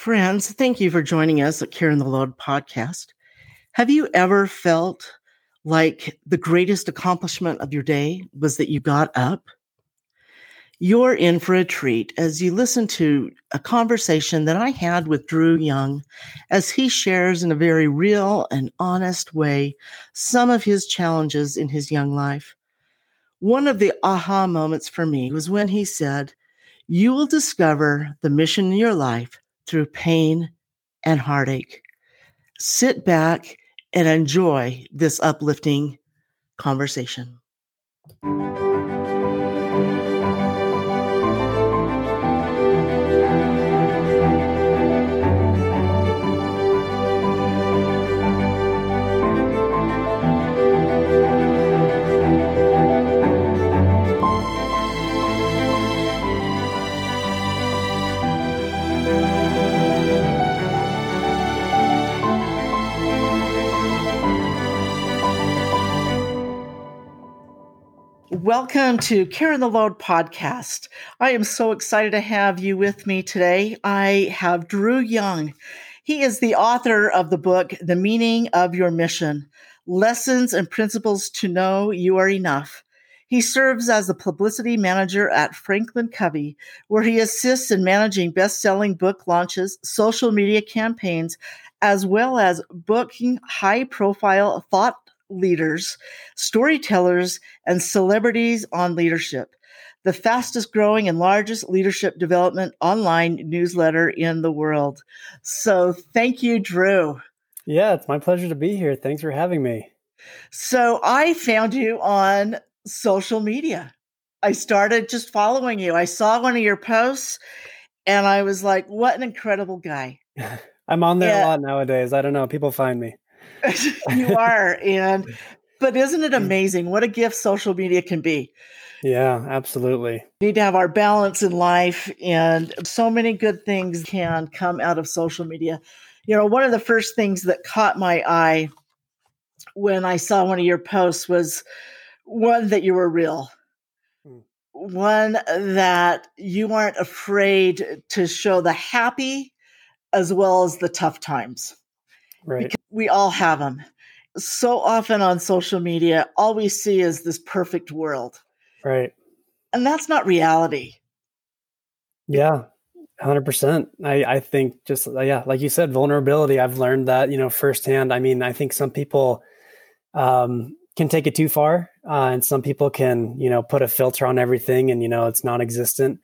Friends, thank you for joining us at Carrying the Load podcast. Have you ever felt like the greatest accomplishment of your day was that you got up? You're in for a treat as you listen to a conversation that I had with Drew Young as he shares in a very real and honest way some of his challenges in his young life. One of the aha moments for me was when he said, You will discover the mission in your life through pain and heartache. Sit back and enjoy this uplifting conversation. Welcome to Carrying the Load podcast. I am so excited to have you with me today. I have Drew Young. He is the author of the book, The Meaning of Your Mission Lessons and Principles to Know You Are Enough. He serves as the publicity manager at Franklin Covey, where he assists in managing best selling book launches, social media campaigns, as well as booking high profile thought leaders, storytellers, and celebrities on leadership, the fastest growing and largest leadership development online newsletter in the world. So thank you, Drew. Yeah, it's my pleasure to be here. Thanks for having me. So I found you on social media. I started just following you. I saw one of your posts and I was like, what an incredible guy. I'm on there yeah. a lot nowadays. I don't know. People find me. you are. And, but isn't it amazing what a gift social media can be? Yeah, absolutely. We need to have our balance in life, and so many good things can come out of social media. You know, one of the first things that caught my eye when I saw one of your posts was one that you were real, hmm. one that you aren't afraid to show the happy as well as the tough times. Right. Because we all have them. So often on social media, all we see is this perfect world. Right. And that's not reality. Yeah. 100%. I, I think just, uh, yeah, like you said, vulnerability. I've learned that, you know, firsthand. I mean, I think some people um, can take it too far uh, and some people can, you know, put a filter on everything and, you know, it's non existent.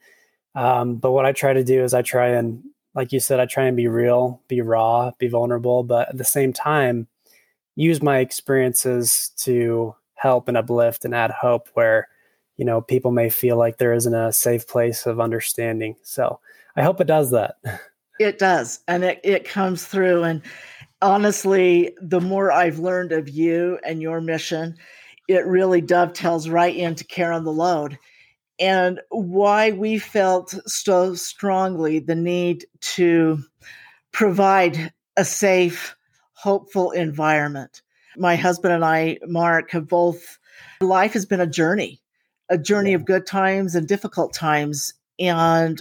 Um, but what I try to do is I try and like you said, I try and be real, be raw, be vulnerable, but at the same time, use my experiences to help and uplift and add hope where, you know, people may feel like there isn't a safe place of understanding. So I hope it does that. It does. And it, it comes through. And honestly, the more I've learned of you and your mission, it really dovetails right into carrying the load and why we felt so strongly the need to provide a safe, hopeful environment. My husband and I, Mark, have both, life has been a journey, a journey of good times and difficult times. And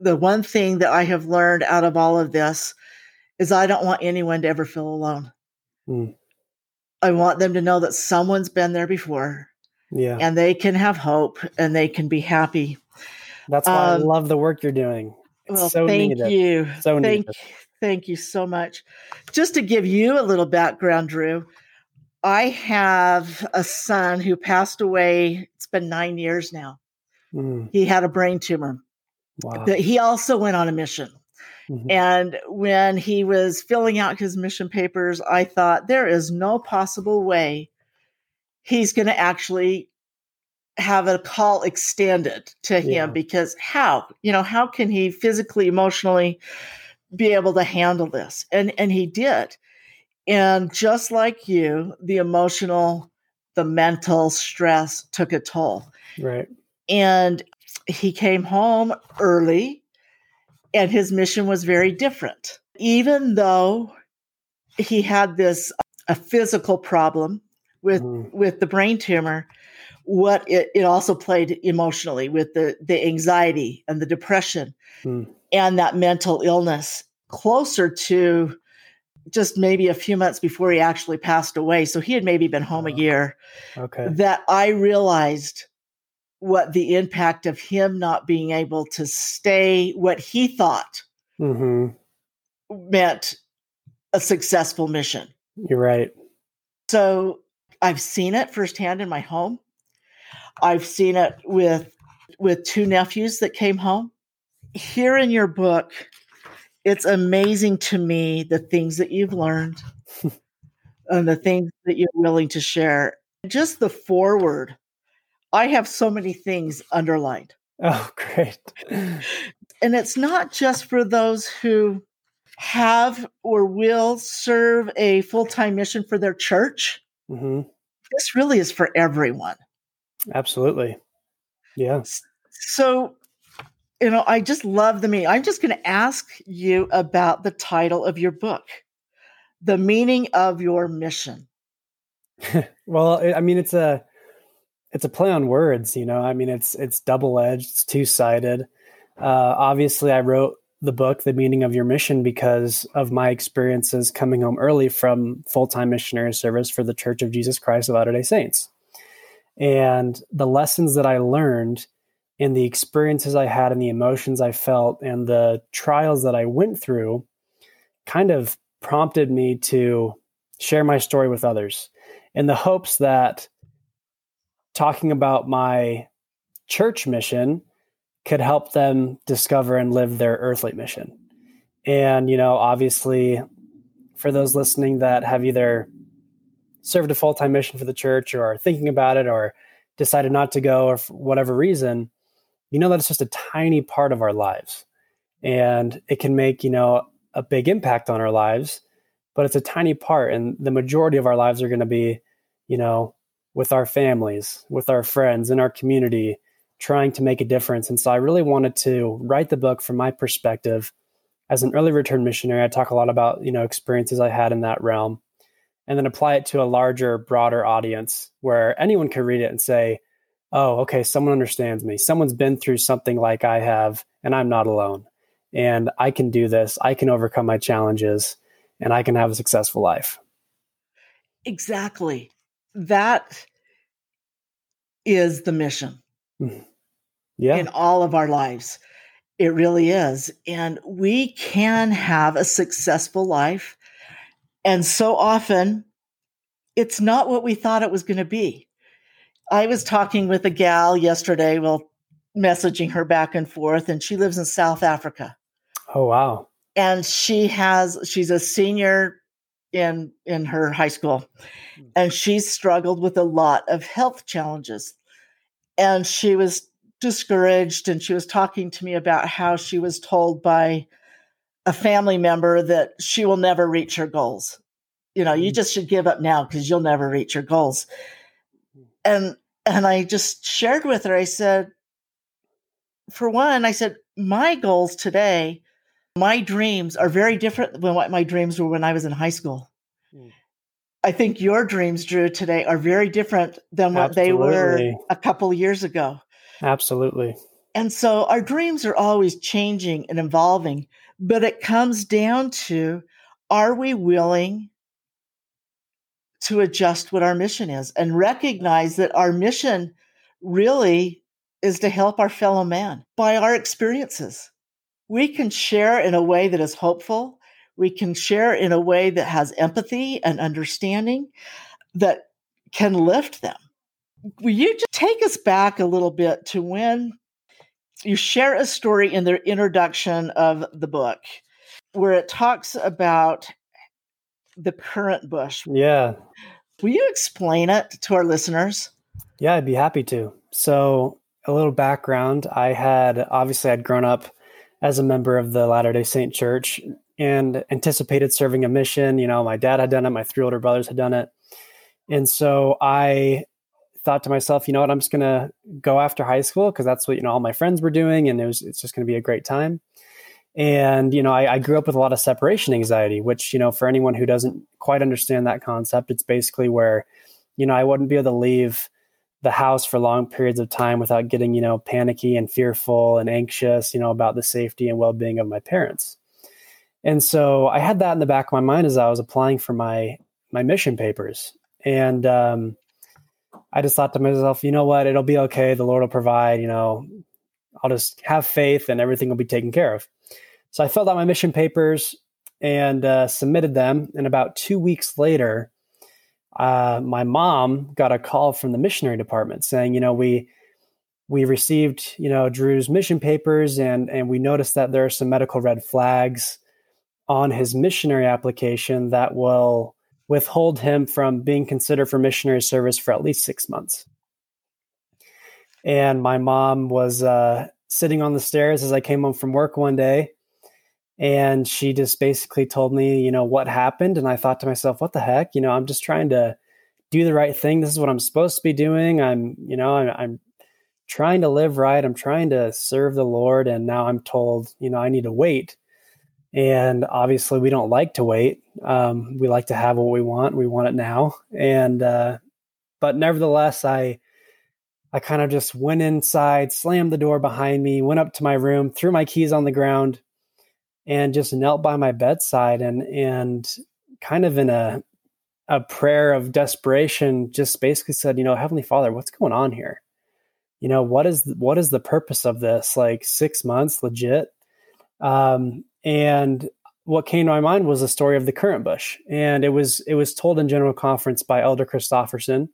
the one thing that I have learned out of all of this is I don't want anyone to ever feel alone. Mm. I want them to know that someone's been there before yeah. And they can have hope and they can be happy. That's why um, I love the work you're doing. It's well, so thank needed. you. So thank, needed. thank you so much. Just to give you a little background, Drew, I have a son who passed away. It's been nine years now. Mm. He had a brain tumor. Wow. But he also went on a mission. Mm-hmm. And when he was filling out his mission papers, I thought there is no possible way he's going to actually have a call extended to him yeah. because how you know how can he physically emotionally be able to handle this? And and he did. And just like you the emotional the mental stress took a toll. Right. And he came home early and his mission was very different. Even though he had this uh, a physical problem with mm. with the brain tumor what it, it also played emotionally with the the anxiety and the depression mm. and that mental illness closer to just maybe a few months before he actually passed away. So he had maybe been home a year. Okay. That I realized what the impact of him not being able to stay what he thought mm-hmm. meant a successful mission. You're right. So I've seen it firsthand in my home. I've seen it with with two nephews that came home. Here in your book, it's amazing to me the things that you've learned and the things that you're willing to share. Just the forward. I have so many things underlined. Oh, great. and it's not just for those who have or will serve a full time mission for their church. Mm-hmm. This really is for everyone. Absolutely. Yeah. So, you know, I just love the meaning. I'm just going to ask you about the title of your book, The Meaning of Your Mission. well, I mean, it's a it's a play on words, you know. I mean, it's it's double edged, it's two sided. Uh, obviously, I wrote the book, The Meaning of Your Mission, because of my experiences coming home early from full time missionary service for the Church of Jesus Christ of Latter day Saints. And the lessons that I learned and the experiences I had and the emotions I felt and the trials that I went through kind of prompted me to share my story with others in the hopes that talking about my church mission could help them discover and live their earthly mission. And, you know, obviously, for those listening that have either served a full time mission for the church or are thinking about it or decided not to go or for whatever reason, you know that it's just a tiny part of our lives. And it can make, you know, a big impact on our lives, but it's a tiny part. And the majority of our lives are going to be, you know, with our families, with our friends, in our community, trying to make a difference. And so I really wanted to write the book from my perspective. As an early return missionary, I talk a lot about, you know, experiences I had in that realm and then apply it to a larger, broader audience where anyone can read it and say, oh, okay, someone understands me. Someone's been through something like I have, and I'm not alone. And I can do this. I can overcome my challenges, and I can have a successful life. Exactly. That is the mission. Mm yeah. in all of our lives. It really is. And we can have a successful life. And so often, it's not what we thought it was going to be. I was talking with a gal yesterday, well, messaging her back and forth, and she lives in South Africa. Oh, wow. And she has, she's a senior in in her high school hmm. and she's struggled with a lot of health challenges and she was discouraged and she was talking to me about how she was told by a family member that she will never reach her goals. You know, you mm. just should give up now because you'll never reach your goals. And and I just shared with her, I said, for one, I said, my goals today, my dreams are very different than what my dreams were when I was in high school. Mm. I think your dreams, Drew, today are very different than what Absolutely. they were a couple years ago. Absolutely. And so our dreams are always changing and evolving, but it comes down to are we willing to adjust what our mission is and recognize that our mission really is to help our fellow man by our experiences. We can share in a way that is hopeful. We can share in a way that has empathy and understanding that can lift them will you just take us back a little bit to when you share a story in the introduction of the book where it talks about the currant bush? Yeah. Will you explain it to our listeners? Yeah, I'd be happy to. So, a little background I had obviously I'd grown up as a member of the Latter day Saint Church and anticipated serving a mission. You know, my dad had done it, my three older brothers had done it. And so I thought to myself, you know what, I'm just going to go after high school because that's what, you know, all my friends were doing and it was, it's just going to be a great time. And, you know, I, I, grew up with a lot of separation anxiety, which, you know, for anyone who doesn't quite understand that concept, it's basically where, you know, I wouldn't be able to leave the house for long periods of time without getting, you know, panicky and fearful and anxious, you know, about the safety and well being of my parents. And so I had that in the back of my mind as I was applying for my my mission papers. And um, I just thought to myself, you know what, it'll be okay. The Lord will provide. You know, I'll just have faith, and everything will be taken care of. So I filled out my mission papers and uh, submitted them. And about two weeks later, uh, my mom got a call from the missionary department saying, you know, we we received, you know, Drew's mission papers, and and we noticed that there are some medical red flags on his missionary application that will withhold him from being considered for missionary service for at least six months. And my mom was uh, sitting on the stairs as I came home from work one day, and she just basically told me, you know, what happened. And I thought to myself, what the heck? You know, I'm just trying to do the right thing. This is what I'm supposed to be doing. I'm, you know, I'm, I'm trying to live right. I'm trying to serve the Lord. And now I'm told, you know, I need to wait. And obviously, we don't like to wait. Um, we like to have what we want. We want it now. And, uh, but nevertheless, I, I kind of just went inside, slammed the door behind me, went up to my room, threw my keys on the ground, and just knelt by my bedside and and kind of in a a prayer of desperation just basically said you know heavenly father what's going on here you know what is what is the purpose of this like 6 months legit um and what came to my mind was the story of the currant bush. And it was it was told in general conference by elder christofferson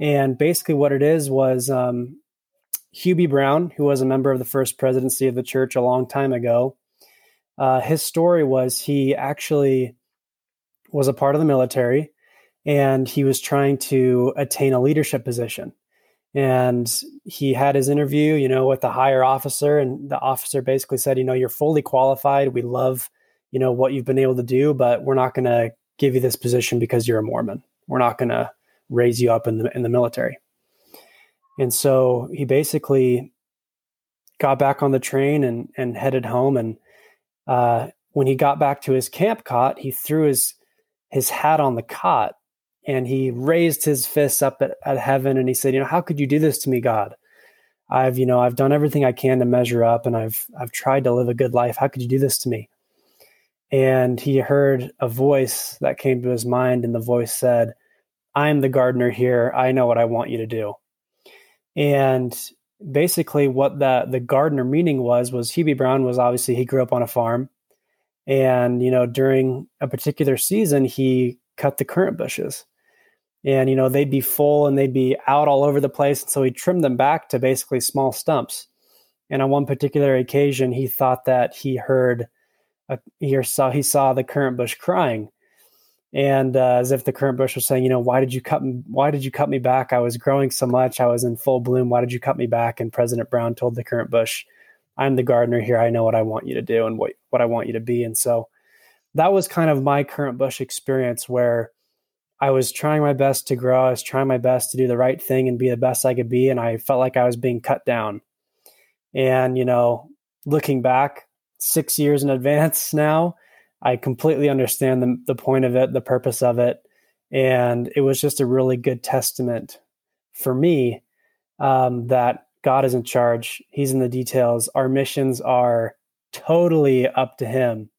and basically what it is was um B. Brown, who was a member of the first presidency of the church a long time ago, uh, his story was he actually was a part of the military and he was trying to attain a leadership position. And he had his interview you know with the higher officer and the officer basically said you know you're fully qualified. We love you know what you've been able to do but we're not going to give you this position because you're a mormon we're not going to raise you up in the in the military and so he basically got back on the train and and headed home and uh, when he got back to his camp cot, he threw his his hat on the cot and he raised his fists up at, at heaven and he said, "You know, how could you do this to me, God? I've you know I've done everything I can to measure up and I've I've tried to live a good life. How could you do this to me?" And he heard a voice that came to his mind, and the voice said, "I'm the gardener here. I know what I want you to do." And basically what the the gardener meaning was was Hugh B. Brown was obviously he grew up on a farm, and you know during a particular season he cut the currant bushes, and you know they'd be full and they'd be out all over the place, and so he trimmed them back to basically small stumps. And on one particular occasion, he thought that he heard, a, he saw he saw the currant bush crying, and uh, as if the currant bush was saying, you know, why did you cut me? Why did you cut me back? I was growing so much. I was in full bloom. Why did you cut me back? And President Brown told the currant bush, "I'm the gardener here. I know what I want you to do and what what I want you to be." And so that was kind of my currant bush experience, where I was trying my best to grow. I was trying my best to do the right thing and be the best I could be, and I felt like I was being cut down. And you know, looking back six years in advance now I completely understand the, the point of it, the purpose of it. And it was just a really good testament for me um, that God is in charge. He's in the details. Our missions are totally up to Him.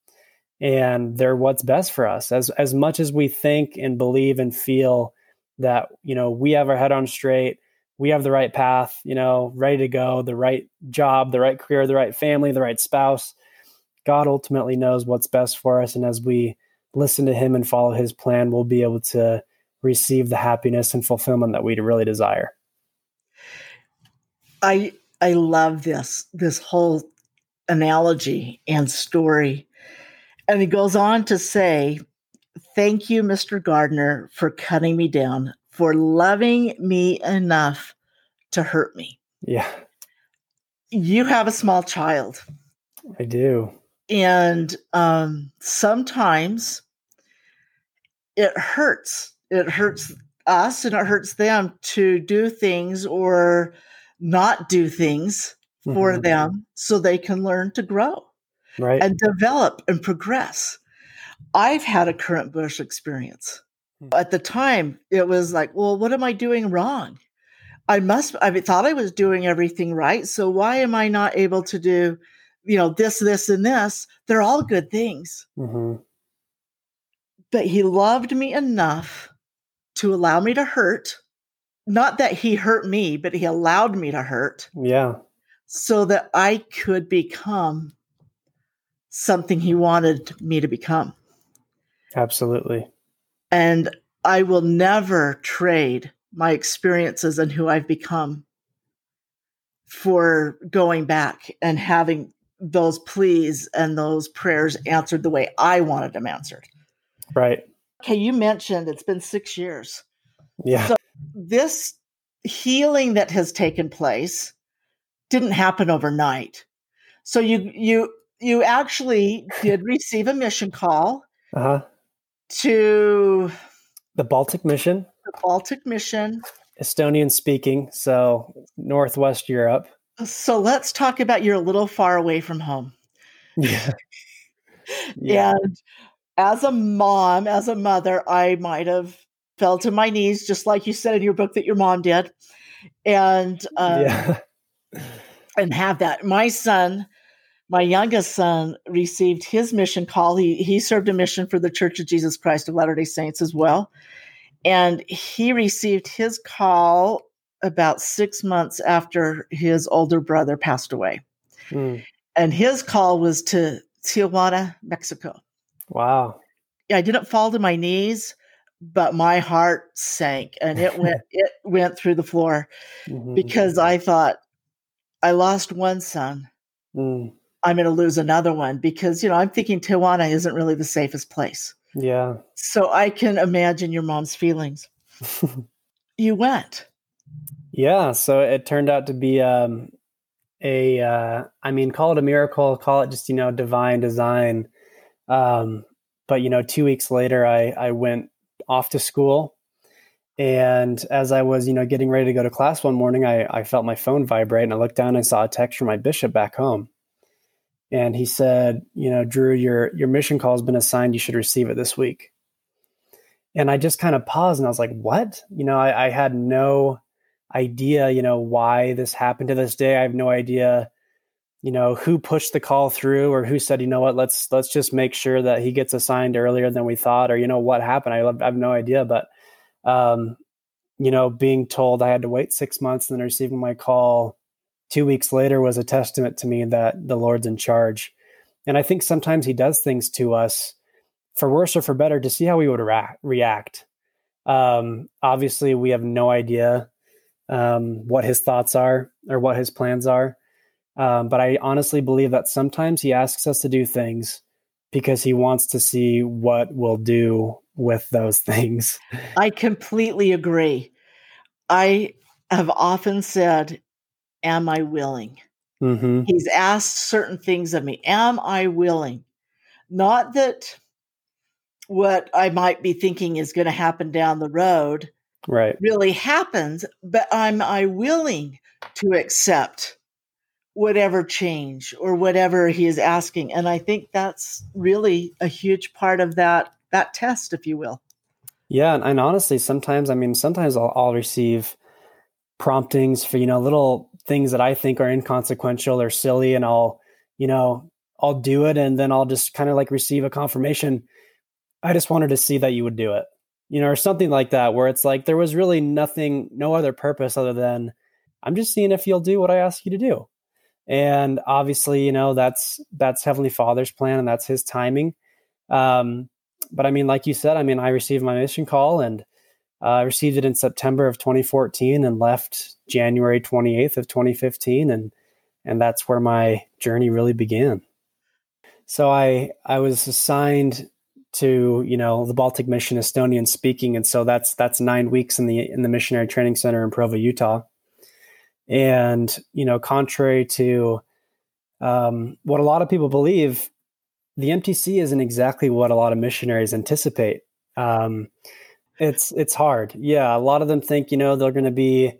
And they're what's best for us. As as much as we think and believe and feel that, you know, we have our head on straight, we have the right path, you know, ready to go, the right job, the right career, the right family, the right spouse God ultimately knows what's best for us. And as we listen to Him and follow His plan, we'll be able to receive the happiness and fulfillment that we really desire. I I love this this whole analogy and story. And he goes on to say, Thank you, Mr. Gardner, for cutting me down, for loving me enough to hurt me. Yeah. You have a small child. I do and um, sometimes it hurts. It hurts us and it hurts them to do things or not do things mm-hmm. for them so they can learn to grow right. and develop and progress. I've had a currant bush experience. Mm-hmm. At the time, it was like, well, what am I doing wrong? I must, I thought I was doing everything right. So why am I not able to do you know, this, this, and this. They're all good things. Mm-hmm. But he loved me enough to allow me to hurt. Not that he hurt me, but he allowed me to hurt. Yeah. So that I could become something he wanted me to become. Absolutely. And I will never trade my experiences and who I've become for going back and having those pleas and those prayers answered the way I wanted them answered. Right. Okay, you mentioned it's been six years. Yeah. So this healing that has taken place didn't happen overnight. So you you you actually did receive a mission call uh-huh. to the Baltic mission. The Baltic mission. Estonian speaking, so Northwest Europe. So let's talk about you're a little far away from home. Yeah. yeah. And as a mom, as a mother, I might have fell to my knees, just like you said in your book that your mom did. And uh, yeah. and have that. My son, my youngest son, received his mission call. He he served a mission for the Church of Jesus Christ of Latter Day Saints as well, and he received his call about six months after his older brother passed away. Mm. And his call was to Tijuana, Mexico. Wow. Yeah, I didn't fall to my knees, but my heart sank and it went it went through the floor mm-hmm. because I thought I lost one son. Mm. I'm going to lose another one because you know I'm thinking Tijuana isn't really the safest place. Yeah. So I can imagine your mom's feelings. you went. Yeah. So it turned out to be um, a, uh, I mean, call it a miracle, call it just, you know, divine design. Um, but, you know, two weeks later, I, I went off to school. And as I was, you know, getting ready to go to class one morning, I, I felt my phone vibrate and I looked down and I saw a text from my bishop back home and he said, you know, Drew, your your mission call has been assigned. You should receive it this week. And I just kind of paused and I was like, what? You know, I, I had no idea, you know, why this happened to this day. I have no idea, you know, who pushed the call through or who said, you know what, let's let's just make sure that he gets assigned earlier than we thought, or you know what happened. I, I have no idea, but um, you know, being told I had to wait six months and then receiving my call two weeks later was a testament to me that the Lord's in charge. And I think sometimes He does things to us for worse or for better to see how we would ra- react. Um, obviously, we have no idea um, what His thoughts are or what His plans are. Um, but I honestly believe that sometimes He asks us to do things because He wants to see what we'll do with those things. I completely agree. I have often said am I willing? Mm-hmm. He's asked certain things of me. Am I willing? Not that what I might be thinking is going to happen down the road right really happens, but am I willing to accept whatever change or whatever he is asking? And I think that's really a huge part of that that test, if you will. Yeah, and, and honestly, sometimes I mean, sometimes I'll, I'll receive promptings for you know little things that I think are inconsequential or silly, and I'll you know I'll do it, and then I'll just kind of like receive a confirmation. I just wanted to see that you would do it, you know, or something like that, where it's like there was really nothing, no other purpose other than I'm just seeing if you'll do what I ask you to do. And obviously, you know, that's that's Heavenly Father's plan and that's his timing. Um, but I mean, like you said, I mean, I received my mission call and uh, I received it in September of 2014 and left January 28th of 2015, and and that's where my journey really began. So I I was assigned to you know the Baltic Mission Estonian speaking, and so that's that's nine weeks in the in the missionary training center in Provo, Utah. And you know, contrary to um, what a lot of people believe, the MTC isn't exactly what a lot of missionaries anticipate. Um, it's it's hard. Yeah, a lot of them think you know they're going to be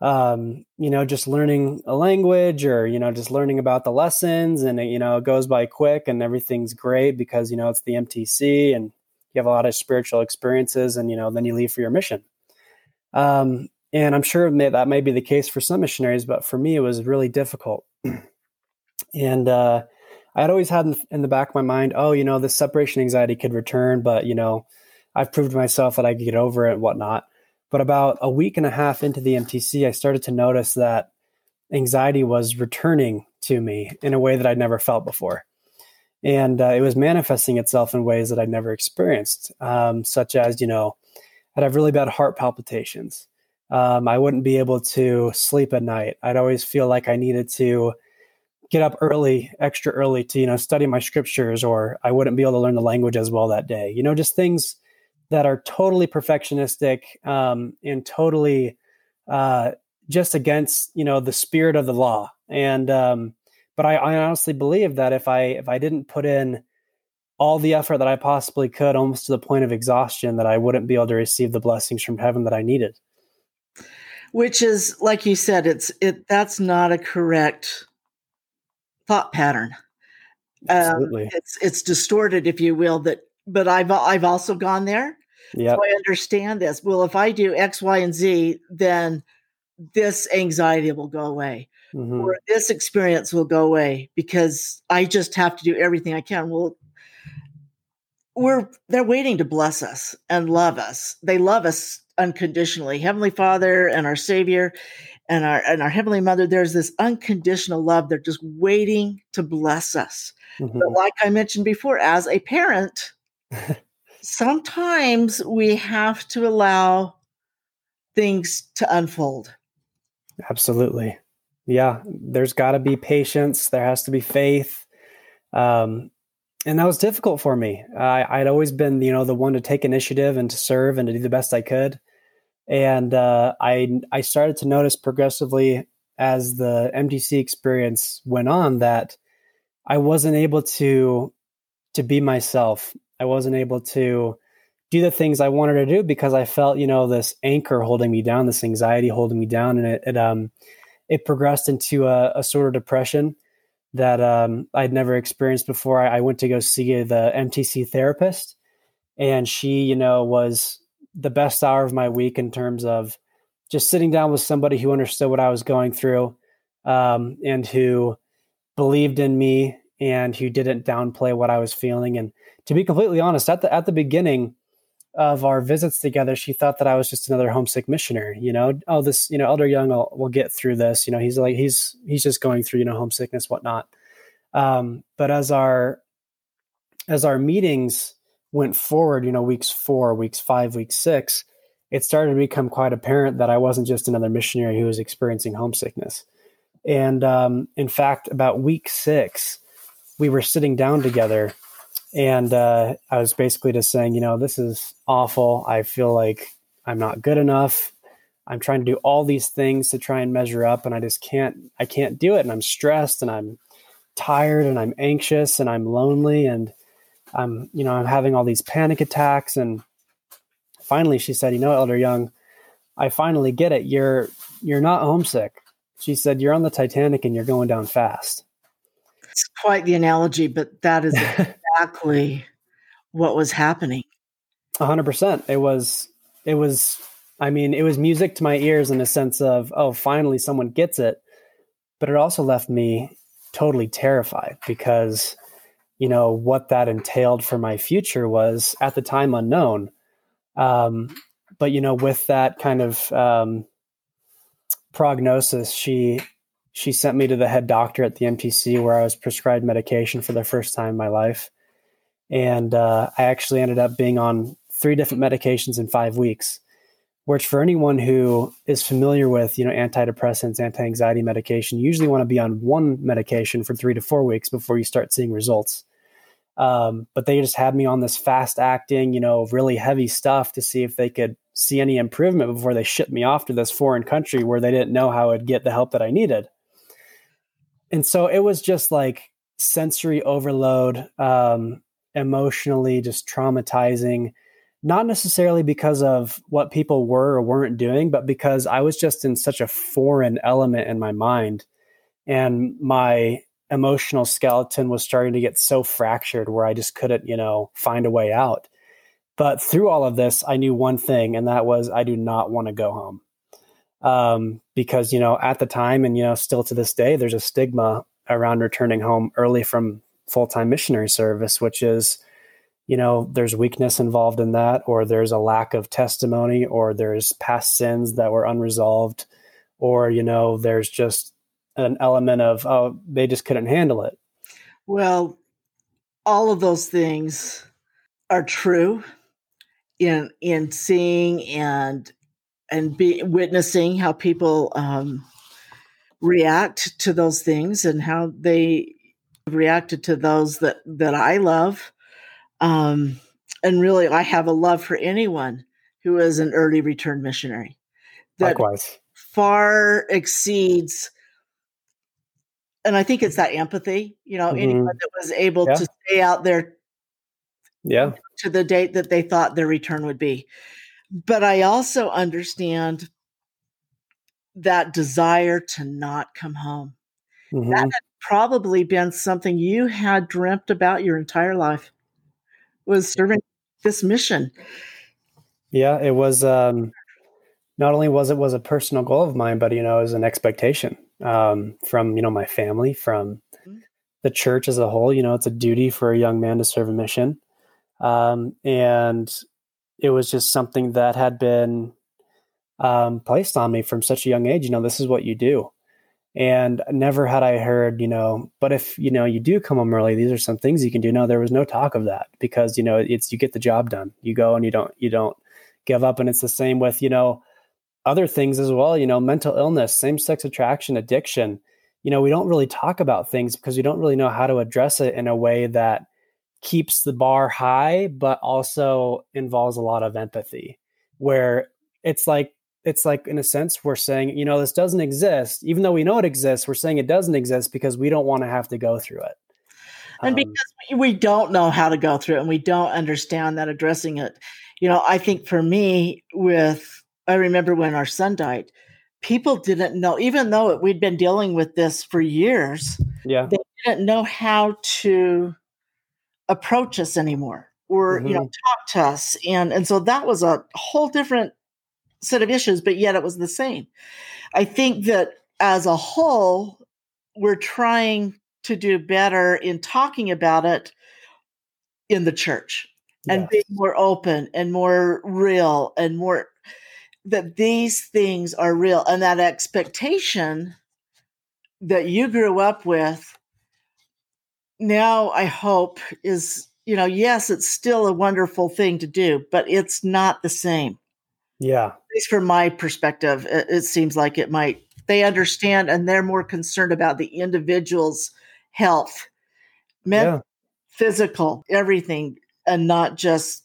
um, you know, just learning a language or, you know, just learning about the lessons and, you know, it goes by quick and everything's great because, you know, it's the MTC and you have a lot of spiritual experiences and, you know, then you leave for your mission. Um, and I'm sure that may be the case for some missionaries, but for me, it was really difficult. And uh, I had always had in, in, the back of my mind, oh, you know, this separation anxiety could return, but you know, I've proved to myself that I could get over it and whatnot. But about a week and a half into the MTC, I started to notice that anxiety was returning to me in a way that I'd never felt before. And uh, it was manifesting itself in ways that I'd never experienced, um, such as, you know, I'd have really bad heart palpitations. Um, I wouldn't be able to sleep at night. I'd always feel like I needed to get up early, extra early to, you know, study my scriptures, or I wouldn't be able to learn the language as well that day. You know, just things that are totally perfectionistic um, and totally uh, just against you know the spirit of the law. And um, but I, I honestly believe that if I if I didn't put in all the effort that I possibly could, almost to the point of exhaustion, that I wouldn't be able to receive the blessings from heaven that I needed. Which is, like you said, it's it. That's not a correct thought pattern. Um, Absolutely, um, it's it's distorted, if you will. That, but I've I've also gone there. Yeah, so I understand this. Well, if I do X, Y, and Z, then this anxiety will go away mm-hmm. or this experience will go away because I just have to do everything I can. Well, we're they're waiting to bless us and love us. They love us unconditionally. Heavenly Father and our Savior and our and our Heavenly Mother, there's this unconditional love. They're just waiting to bless us. Mm-hmm. But like I mentioned before, as a parent, sometimes we have to allow things to unfold. Absolutely. Yeah, there's got to be patience. There has to be faith. Um, and that was difficult for me. I, I'd always been, you know, the one to take initiative and to serve and to do the best I could. And uh, I I started to notice progressively as the MTC experience went on that I wasn't able to to be myself. I wasn't able to do the things I wanted to do because I felt, you know, this anchor holding me down, this anxiety holding me down, and it, it um it progressed into a, a sort of depression that um, I'd never experienced before. I, I, went to go see the MTC therapist, and she, you know, was the best hour of my week in terms of just sitting down with somebody who understood what I was going through um, and who believed in me and who didn't downplay what I was feeling. And to be completely honest, at the at the beginning, of our visits together, she thought that I was just another homesick missionary. You know, oh, this, you know, Elder Young will, will get through this. You know, he's like he's he's just going through you know homesickness, whatnot. Um, but as our as our meetings went forward, you know, weeks four, weeks five, weeks six, it started to become quite apparent that I wasn't just another missionary who was experiencing homesickness. And um, in fact, about week six, we were sitting down together and uh, I was basically just saying, you know, this is awful. I feel like I'm not good enough. I'm trying to do all these things to try and measure up, and I just can't. I can't do it, and I'm stressed, and I'm tired, and I'm anxious, and I'm lonely, and I'm, you know, I'm having all these panic attacks. And finally, she said, "You know, Elder Young, I finally get it. You're you're not homesick." She said, "You're on the Titanic, and you're going down fast." It's quite the analogy, but that is exactly what was happening. Hundred percent. It was, it was, I mean, it was music to my ears in a sense of, oh, finally someone gets it. But it also left me totally terrified because, you know, what that entailed for my future was at the time unknown. Um, but, you know, with that kind of um, prognosis, she, she sent me to the head doctor at the MTC where I was prescribed medication for the first time in my life and uh, I actually ended up being on three different medications in five weeks. Which, for anyone who is familiar with, you know, antidepressants, anti-anxiety medication, you usually want to be on one medication for three to four weeks before you start seeing results. Um, but they just had me on this fast-acting, you know, really heavy stuff to see if they could see any improvement before they shipped me off to this foreign country where they didn't know how I'd get the help that I needed. And so it was just like sensory overload. Um, emotionally just traumatizing not necessarily because of what people were or weren't doing but because i was just in such a foreign element in my mind. And my emotional skeleton was starting to get so fractured where i just couldn't you know find a way out. But through all of this i knew one thing and that was i do not want to go home. Um, because you know at the time and you know still to this day there's a stigma around returning home early from full-time missionary service which is you know there's weakness involved in that or there's a lack of testimony or there's past sins that were unresolved or you know there's just an element of oh they just couldn't handle it. Well all of those things are true in in seeing and and be witnessing how people um, react to those things and how they reacted to those that that I love. Um, and really, I have a love for anyone who is an early return missionary. That Likewise. far exceeds. And I think it's that empathy, you know, mm-hmm. anyone that was able yeah. to stay out there yeah to the date that they thought their return would be but i also understand that desire to not come home mm-hmm. that had probably been something you had dreamt about your entire life was serving this mission yeah it was um not only was it was a personal goal of mine but you know it was an expectation um from you know my family from mm-hmm. the church as a whole you know it's a duty for a young man to serve a mission um, and it was just something that had been um, placed on me from such a young age. You know, this is what you do. And never had I heard, you know, but if, you know, you do come home early, these are some things you can do. No, there was no talk of that because, you know, it's, you get the job done. You go and you don't, you don't give up. And it's the same with, you know, other things as well, you know, mental illness, same sex attraction, addiction. You know, we don't really talk about things because we don't really know how to address it in a way that keeps the bar high, but also involves a lot of empathy, where it's like it's like in a sense we're saying, you know, this doesn't exist, even though we know it exists. We're saying it doesn't exist because we don't want to have to go through it, and um, because we don't know how to go through it, and we don't understand that addressing it. You know, I think for me, with I remember when our son died, people didn't know, even though we'd been dealing with this for years. Yeah, they didn't know how to approach us anymore or mm-hmm. you know mm-hmm. talk to us and and so that was a whole different set of issues but yet it was the same i think that as a whole we're trying to do better in talking about it in the church and being more open and more real and more that these things are real and that expectation that you grew up with now I hope is, you know, yes, it's still a wonderful thing to do, but it's not the same. Yeah. At least from my perspective, it, it seems like it might. They understand and they're more concerned about the individual's health, mental, yeah. physical, everything, and not just,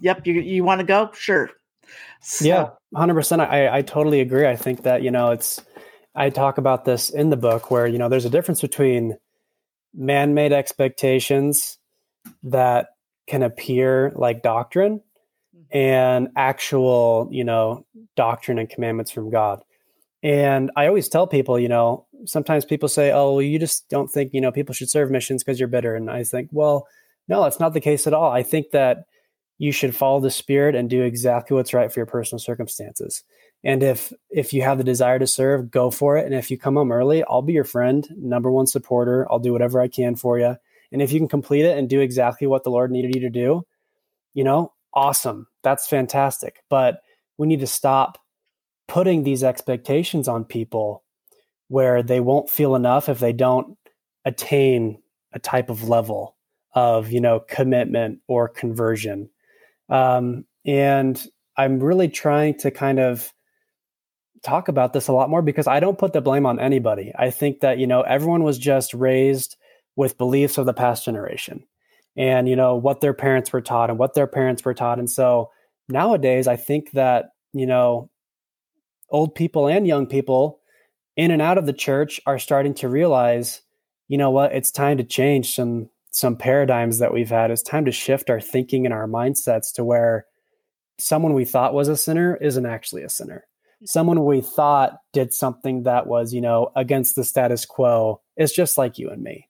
yep, you, you want to go? Sure. So. Yeah, 100%. I, I totally agree. I think that, you know, it's, I talk about this in the book where, you know, there's a difference between man-made expectations that can appear like doctrine. And actual, you know, doctrine and commandments from God. And I always tell people, you know, sometimes people say, "Oh, well, you just don't think, you know, people should serve missions because you're bitter." And I think, "Well, no, that's not the case at all. I think that you should follow the spirit and do exactly what's right for your personal circumstances. And if if you have the desire to serve, go for it. And if you come home early, I'll be your friend, number one supporter. I'll do whatever I can for you. And if you can complete it and do exactly what the Lord needed you to do, you know, awesome. That's fantastic. But we need to stop putting these expectations on people where they won't feel enough if they don't attain a type of level of, you know, commitment or conversion. Um, and I'm really trying to kind of talk about this a lot more because I don't put the blame on anybody. I think that, you know, everyone was just raised with beliefs of the past generation and, you know, what their parents were taught and what their parents were taught. And so nowadays, I think that, you know, old people and young people in and out of the church are starting to realize, you know what, it's time to change some some paradigms that we've had. It's time to shift our thinking and our mindsets to where someone we thought was a sinner isn't actually a sinner mm-hmm. someone we thought did something that was, you know, against the status quo is just like you and me.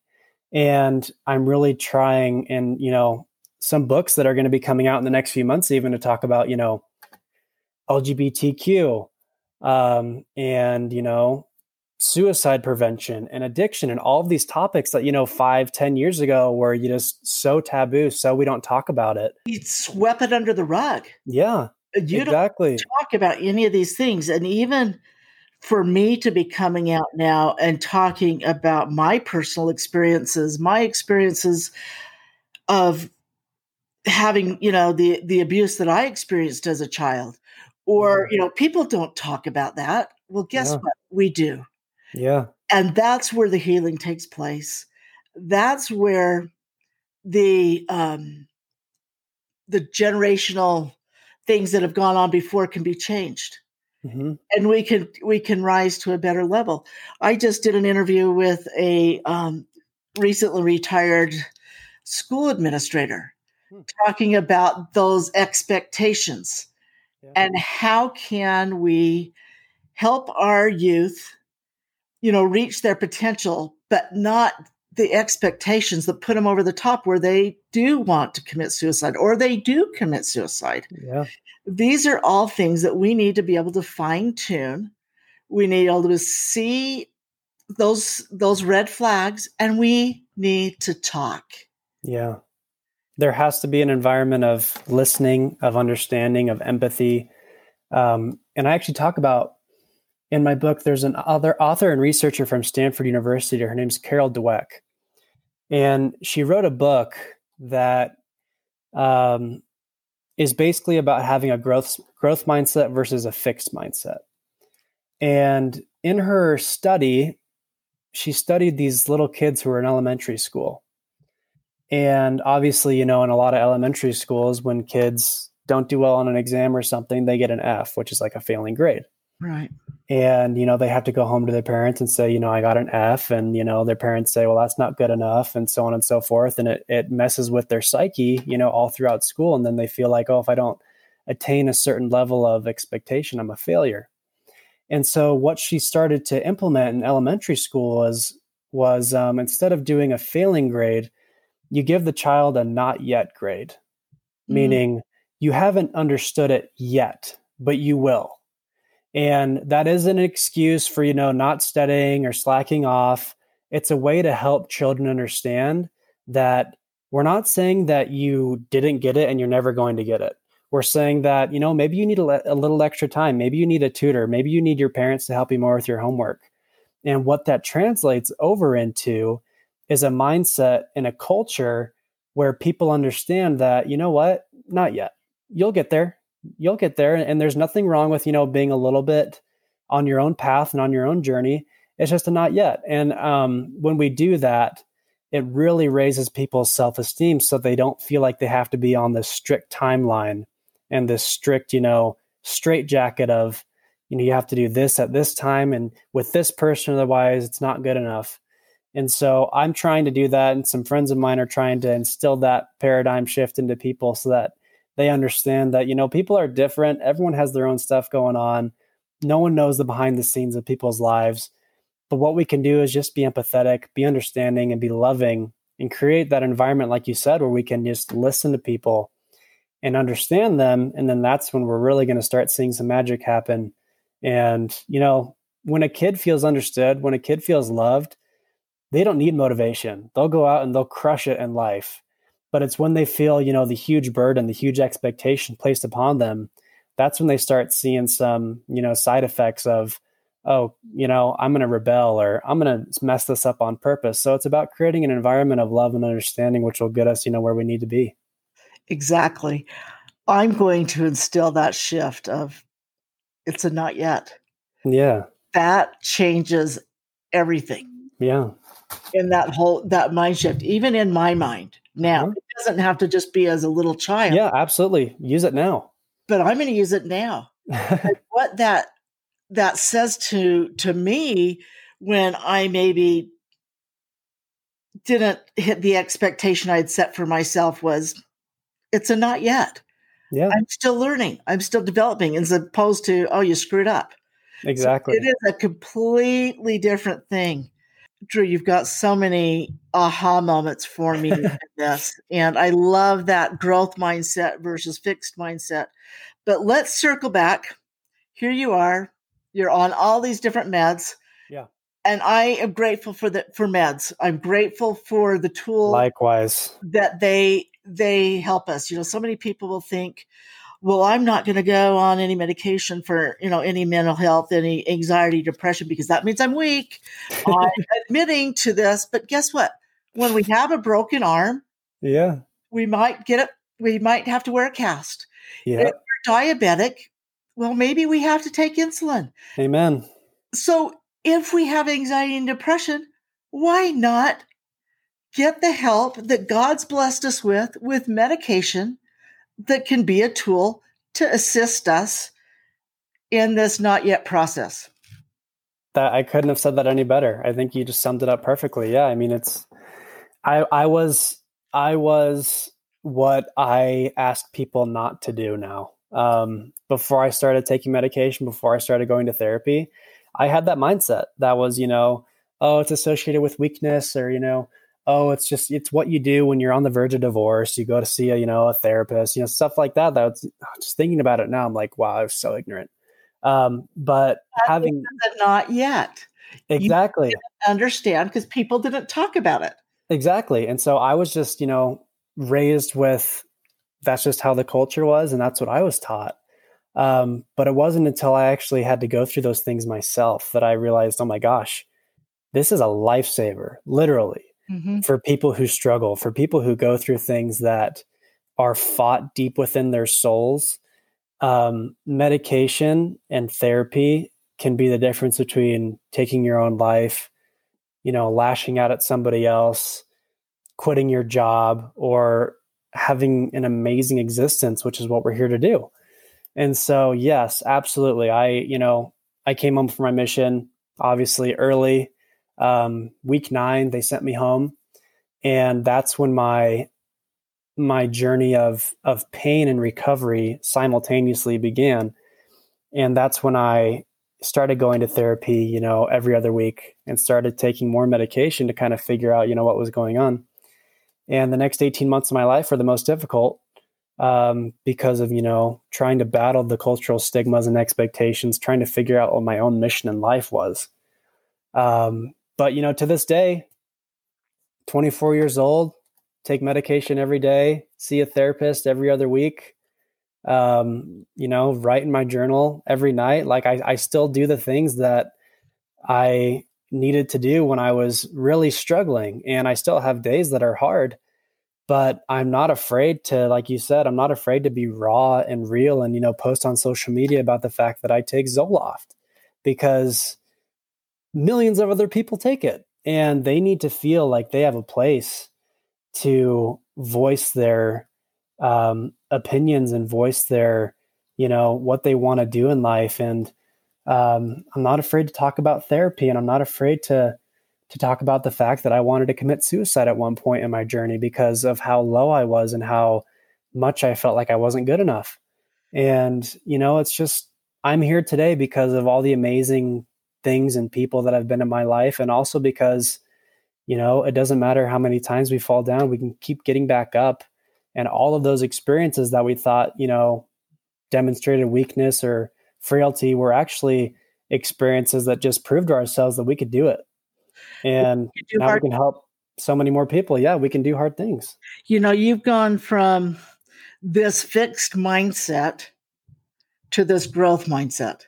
And I'm really trying, and, you know, some books that are going to be coming out in the next few months, even to talk about, you know, LGBTQ um, and, you know, suicide prevention and addiction and all of these topics that you know five ten years ago were you just so taboo so we don't talk about it you swept it under the rug yeah you exactly. don't talk about any of these things and even for me to be coming out now and talking about my personal experiences my experiences of having you know the the abuse that i experienced as a child or mm-hmm. you know people don't talk about that well guess yeah. what we do yeah. And that's where the healing takes place. That's where the um the generational things that have gone on before can be changed. Mm-hmm. And we can we can rise to a better level. I just did an interview with a um, recently retired school administrator hmm. talking about those expectations yeah. and how can we help our youth you know, reach their potential, but not the expectations that put them over the top where they do want to commit suicide or they do commit suicide. Yeah. These are all things that we need to be able to fine tune. We need to be able to see those those red flags and we need to talk. Yeah. There has to be an environment of listening, of understanding, of empathy. Um, and I actually talk about in my book, there's an other author and researcher from Stanford University. Her name's Carol Dweck. And she wrote a book that um, is basically about having a growth growth mindset versus a fixed mindset. And in her study, she studied these little kids who were in elementary school. And obviously, you know, in a lot of elementary schools, when kids don't do well on an exam or something, they get an F, which is like a failing grade. Right. And you know they have to go home to their parents and say you know i got an f and you know their parents say well that's not good enough and so on and so forth. And it, it messes with their psyche you know all throughout school and then they feel like oh if i don't attain a certain level of expectation i'm a failure. And so what she started to implement in elementary school was was um, instead of doing a failing grade you give the child a not yet grade mm-hmm. meaning you haven't understood it yet but you will and that is an excuse for, you know, not studying or slacking off. It's a way to help children understand that we're not saying that you didn't get it and you're never going to get it. We're saying that, you know, maybe you need a, le- a little extra time. Maybe you need a tutor. Maybe you need your parents to help you more with your homework. And what that translates over into is a mindset and a culture where people understand that, you know what, not yet. You'll get there. You'll get there and there's nothing wrong with you know being a little bit on your own path and on your own journey. It's just a not yet. And um, when we do that it really raises people's self-esteem so they don't feel like they have to be on this strict timeline and this strict you know straight jacket of you know you have to do this at this time and with this person otherwise it's not good enough and so i'm trying to do that and some friends of mine are trying to instill that paradigm shift into people so that they understand that you know people are different. Everyone has their own stuff going on. No one knows the behind the scenes of people's lives. But what we can do is just be empathetic be understanding and be loving and create that environment like you said where we can just listen to people and understand them. And then that's when we're really going to start seeing some magic happen. And you know when a kid feels understood when a kid feels loved they don't need motivation. They'll go out and they'll crush it in life. But it's when they feel you know the huge burden the huge expectation placed upon them that's when they start seeing some you know side effects of oh you know i'm going to rebel or i'm going to mess this up on purpose. So it's about creating an environment of love and understanding which will get us you know where we need to be. Exactly. I'm going to instill that shift of it's a not yet. Yeah. That changes everything. Yeah in that whole that mind shift even in my mind now. Mm-hmm. It doesn't have to just be as a little child. Yeah, absolutely. Use it now. But I'm going to use it now. what that that says to to me when I maybe didn't hit the expectation I'd set for myself was it's a not yet. Yeah. I'm still learning. I'm still developing as opposed to, oh, you screwed up. Exactly. So it is a completely different thing. Drew, you've got so many aha moments for me in this. And I love that growth mindset versus fixed mindset. But let's circle back. Here you are. You're on all these different meds. Yeah. and I am grateful for the for meds. I'm grateful for the tool likewise that they they help us. You know, so many people will think, well, I'm not going to go on any medication for, you know, any mental health, any anxiety, depression, because that means I'm weak. I'm admitting to this. But guess what? When we have a broken arm, yeah, we might get it. We might have to wear a cast. Yeah. If we're diabetic, well, maybe we have to take insulin. Amen. So if we have anxiety and depression, why not get the help that God's blessed us with, with medication that can be a tool to assist us in this not yet process. That I couldn't have said that any better. I think you just summed it up perfectly. Yeah, I mean it's I I was I was what I ask people not to do now. Um, before I started taking medication, before I started going to therapy, I had that mindset that was, you know, oh, it's associated with weakness or, you know, oh, it's just it's what you do when you're on the verge of divorce. You go to see a you know a therapist, you know stuff like that. That was, just thinking about it now, I'm like, wow, I was so ignorant. Um, but having not yet exactly understand because people didn't talk about it exactly, and so I was just you know raised with that's just how the culture was, and that's what I was taught. Um, but it wasn't until I actually had to go through those things myself that I realized, oh my gosh, this is a lifesaver, literally mm-hmm. for people who struggle, for people who go through things that are fought deep within their souls. Um, medication and therapy can be the difference between taking your own life, you know, lashing out at somebody else, quitting your job, or having an amazing existence, which is what we're here to do. And so, yes, absolutely. I, you know, I came home from my mission obviously early um, week nine they sent me home. And that's when my my journey of of pain and recovery simultaneously began. And that's when i started going to therapy you know every other week and started taking more medication to kind of figure out you know what was going on. And the next 18 months of my life were the most difficult um, because of you know trying to battle the cultural stigmas and expectations trying to figure out what my own mission in life was. Um, but you know, to this day, 24 years old, take medication every day, see a therapist every other week. Um, you know, write in my journal every night. Like I, I still do the things that I needed to do when I was really struggling. And I still have days that are hard, but I'm not afraid to, like you said, I'm not afraid to be raw and real and, you know, post on social media about the fact that I take Zoloft because millions of other people take it and they need to feel like they have a place to voice their um, opinions and voice their you know what they want to do in life. And um, i'm not afraid to talk about therapy and i'm not afraid to to talk about the fact that i wanted to commit suicide at one point in my journey because of how low i was and how much i felt like i wasn't good enough. And you know it's just i'm here today because of all the amazing things and people that have been in my life. And also because you know it doesn't matter how many times we fall down we can keep getting back up. And all of those experiences that we thought you know demonstrated weakness or frailty were actually experiences that just proved to ourselves that we could do it. And now hard- we can help so many more people. Yeah we can do hard things. You know you've gone from this fixed mindset to this growth mindset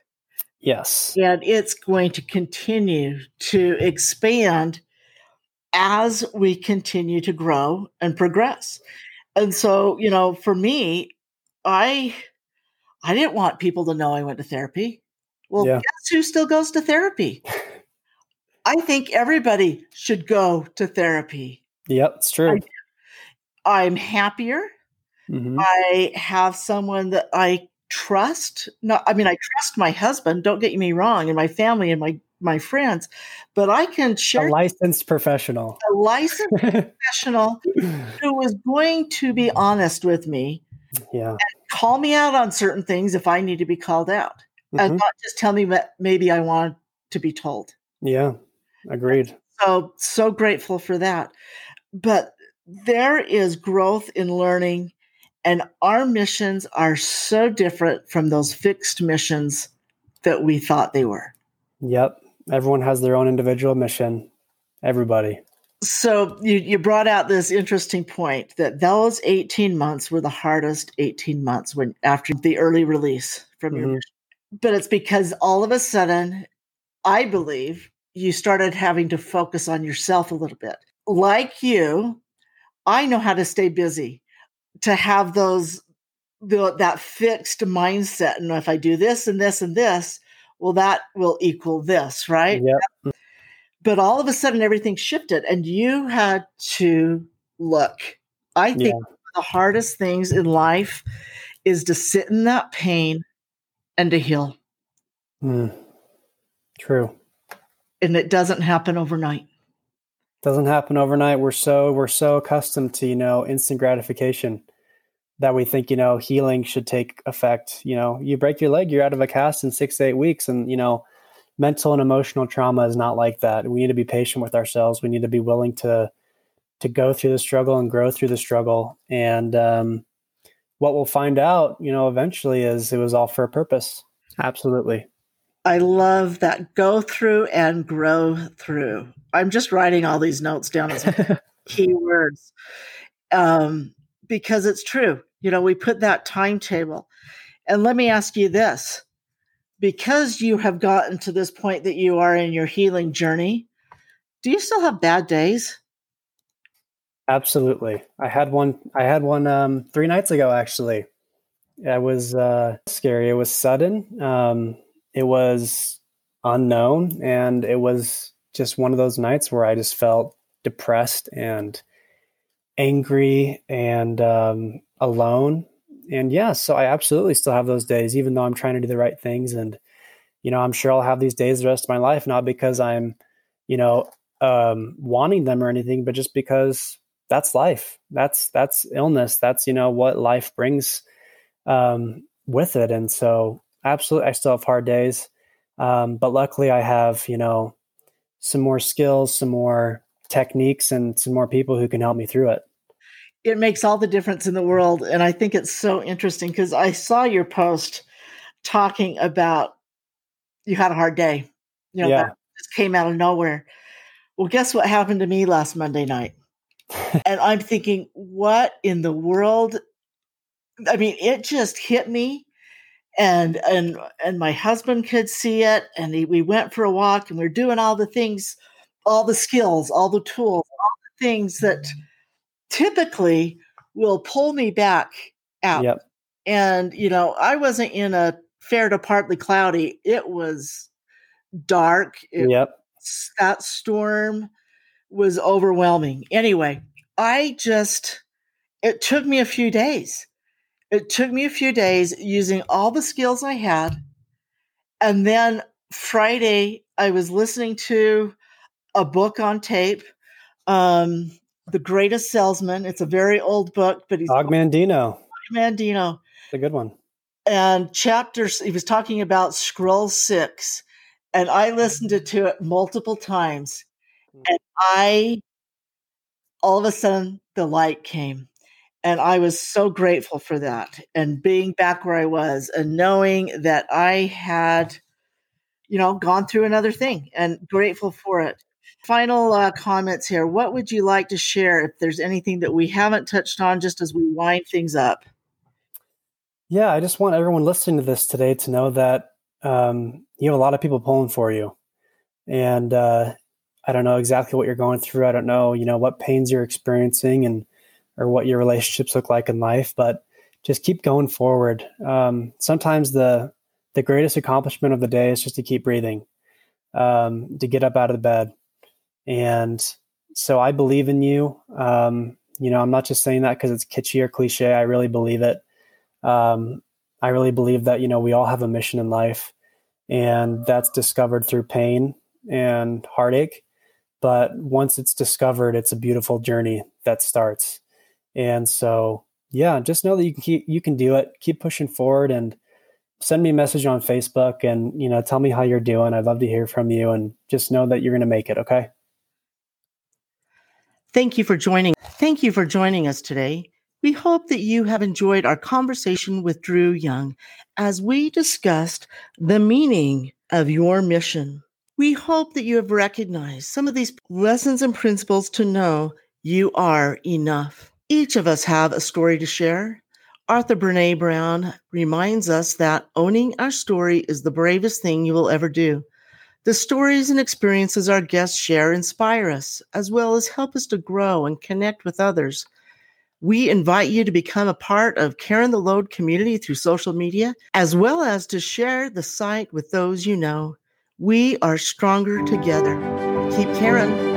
Yes. And it's going to continue to expand as we continue to grow and progress. And so, you know, for me, I I didn't want people to know I went to therapy. Well, yeah. guess who still goes to therapy? I think everybody should go to therapy. Yep, it's true. I, I'm happier. Mm-hmm. I have someone that I trust not i mean i trust my husband don't get me wrong and my family and my my friends but i can share a licensed professional. A licensed professional who was going to be honest with me yeah. call me out on certain things if i need to be called out mm-hmm. and not just tell me what maybe i want to be told. Yeah agreed. So so grateful for that. But there is growth in learning and our missions are so different from those fixed missions that we thought they were. Yep, Everyone has their own individual mission. Everybody. So you, you brought out this interesting point that those 18 months were the hardest 18 months when after the early release from mm-hmm. your but it's because all of a sudden I believe you started having to focus on yourself a little bit. Like you, I know how to stay busy, to have those the, that fixed mindset. And if I do this and this and this, well, that will equal this, right? Yep. But all of a sudden, everything shifted, and you had to look. I think yeah. the hardest things in life is to sit in that pain and to heal. Mm. True. And it doesn't happen overnight. Doesn't happen overnight. We're so we're so accustomed to you know instant gratification that we think you know healing should take effect. You know, you break your leg, you're out of a cast in six to eight weeks, and you know, mental and emotional trauma is not like that. We need to be patient with ourselves. We need to be willing to to go through the struggle and grow through the struggle. And um, what we'll find out, you know, eventually is it was all for a purpose. Absolutely. I love that go through and grow through. I'm just writing all these notes down as key words um, because it's true. You know, we put that timetable. And let me ask you this because you have gotten to this point that you are in your healing journey, do you still have bad days? Absolutely. I had one I had one um 3 nights ago actually. It was uh scary. It was sudden. Um it was unknown and it was just one of those nights where I just felt depressed and angry and um, alone. And yeah, so I absolutely still have those days, even though I'm trying to do the right things. And, you know, I'm sure I'll have these days the rest of my life, not because I'm, you know, um, wanting them or anything, but just because that's life. That's, that's illness. That's, you know, what life brings um, with it. And so absolutely, I still have hard days. Um, but luckily, I have, you know, some more skills, some more techniques, and some more people who can help me through it. It makes all the difference in the world. And I think it's so interesting because I saw your post talking about you had a hard day. You know, yeah. that just came out of nowhere. Well, guess what happened to me last Monday night? and I'm thinking, what in the world? I mean, it just hit me and and and my husband could see it and he, we went for a walk and we are doing all the things all the skills all the tools all the things that typically will pull me back out. Yep. and you know i wasn't in a fair to partly cloudy. It was dark. It, yep. that storm was overwhelming. Anyway i just it took me a few days it took me a few days using all the skills I had. And then Friday, I was listening to a book on tape, um, The Greatest Salesman. It's a very old book, but he's Og Mandino. Mandino. It's a good one. And chapters, he was talking about Scroll Six. And I listened to it multiple times. Hmm. And I, all of a sudden, the light came. And I was so grateful for that and being back where I was and knowing that I had, you know, gone through another thing and grateful for it. Final uh, comments here. What would you like to share if there's anything that we haven't touched on just as we wind things up? Yeah, I just want everyone listening to this today to know that um, you have a lot of people pulling for you. And uh, I don't know exactly what you're going through. I don't know, you know, what pains you're experiencing and or what your relationships look like in life, but just keep going forward. Um, sometimes the the greatest accomplishment of the day is just to keep breathing, um, to get up out of the bed, and so I believe in you. Um, you know, I'm not just saying that because it's kitschy or cliche. I really believe it. Um, I really believe that you know we all have a mission in life, and that's discovered through pain and heartache. But once it's discovered, it's a beautiful journey that starts. And so, yeah, just know that you can keep, you can do it. Keep pushing forward and send me a message on Facebook and, you know, tell me how you're doing. I'd love to hear from you and just know that you're going to make it. Okay. Thank you for joining. Thank you for joining us today. We hope that you have enjoyed our conversation with Drew Young as we discussed the meaning of your mission. We hope that you have recognized some of these lessons and principles to know you are enough. Each of us have a story to share. Arthur Brene Brown reminds us that owning our story is the bravest thing you will ever do. The stories and experiences our guests share inspire us, as well as help us to grow and connect with others. We invite you to become a part of Cairn the Load community through social media, as well as to share the site with those you know. We are stronger together. Keep caring.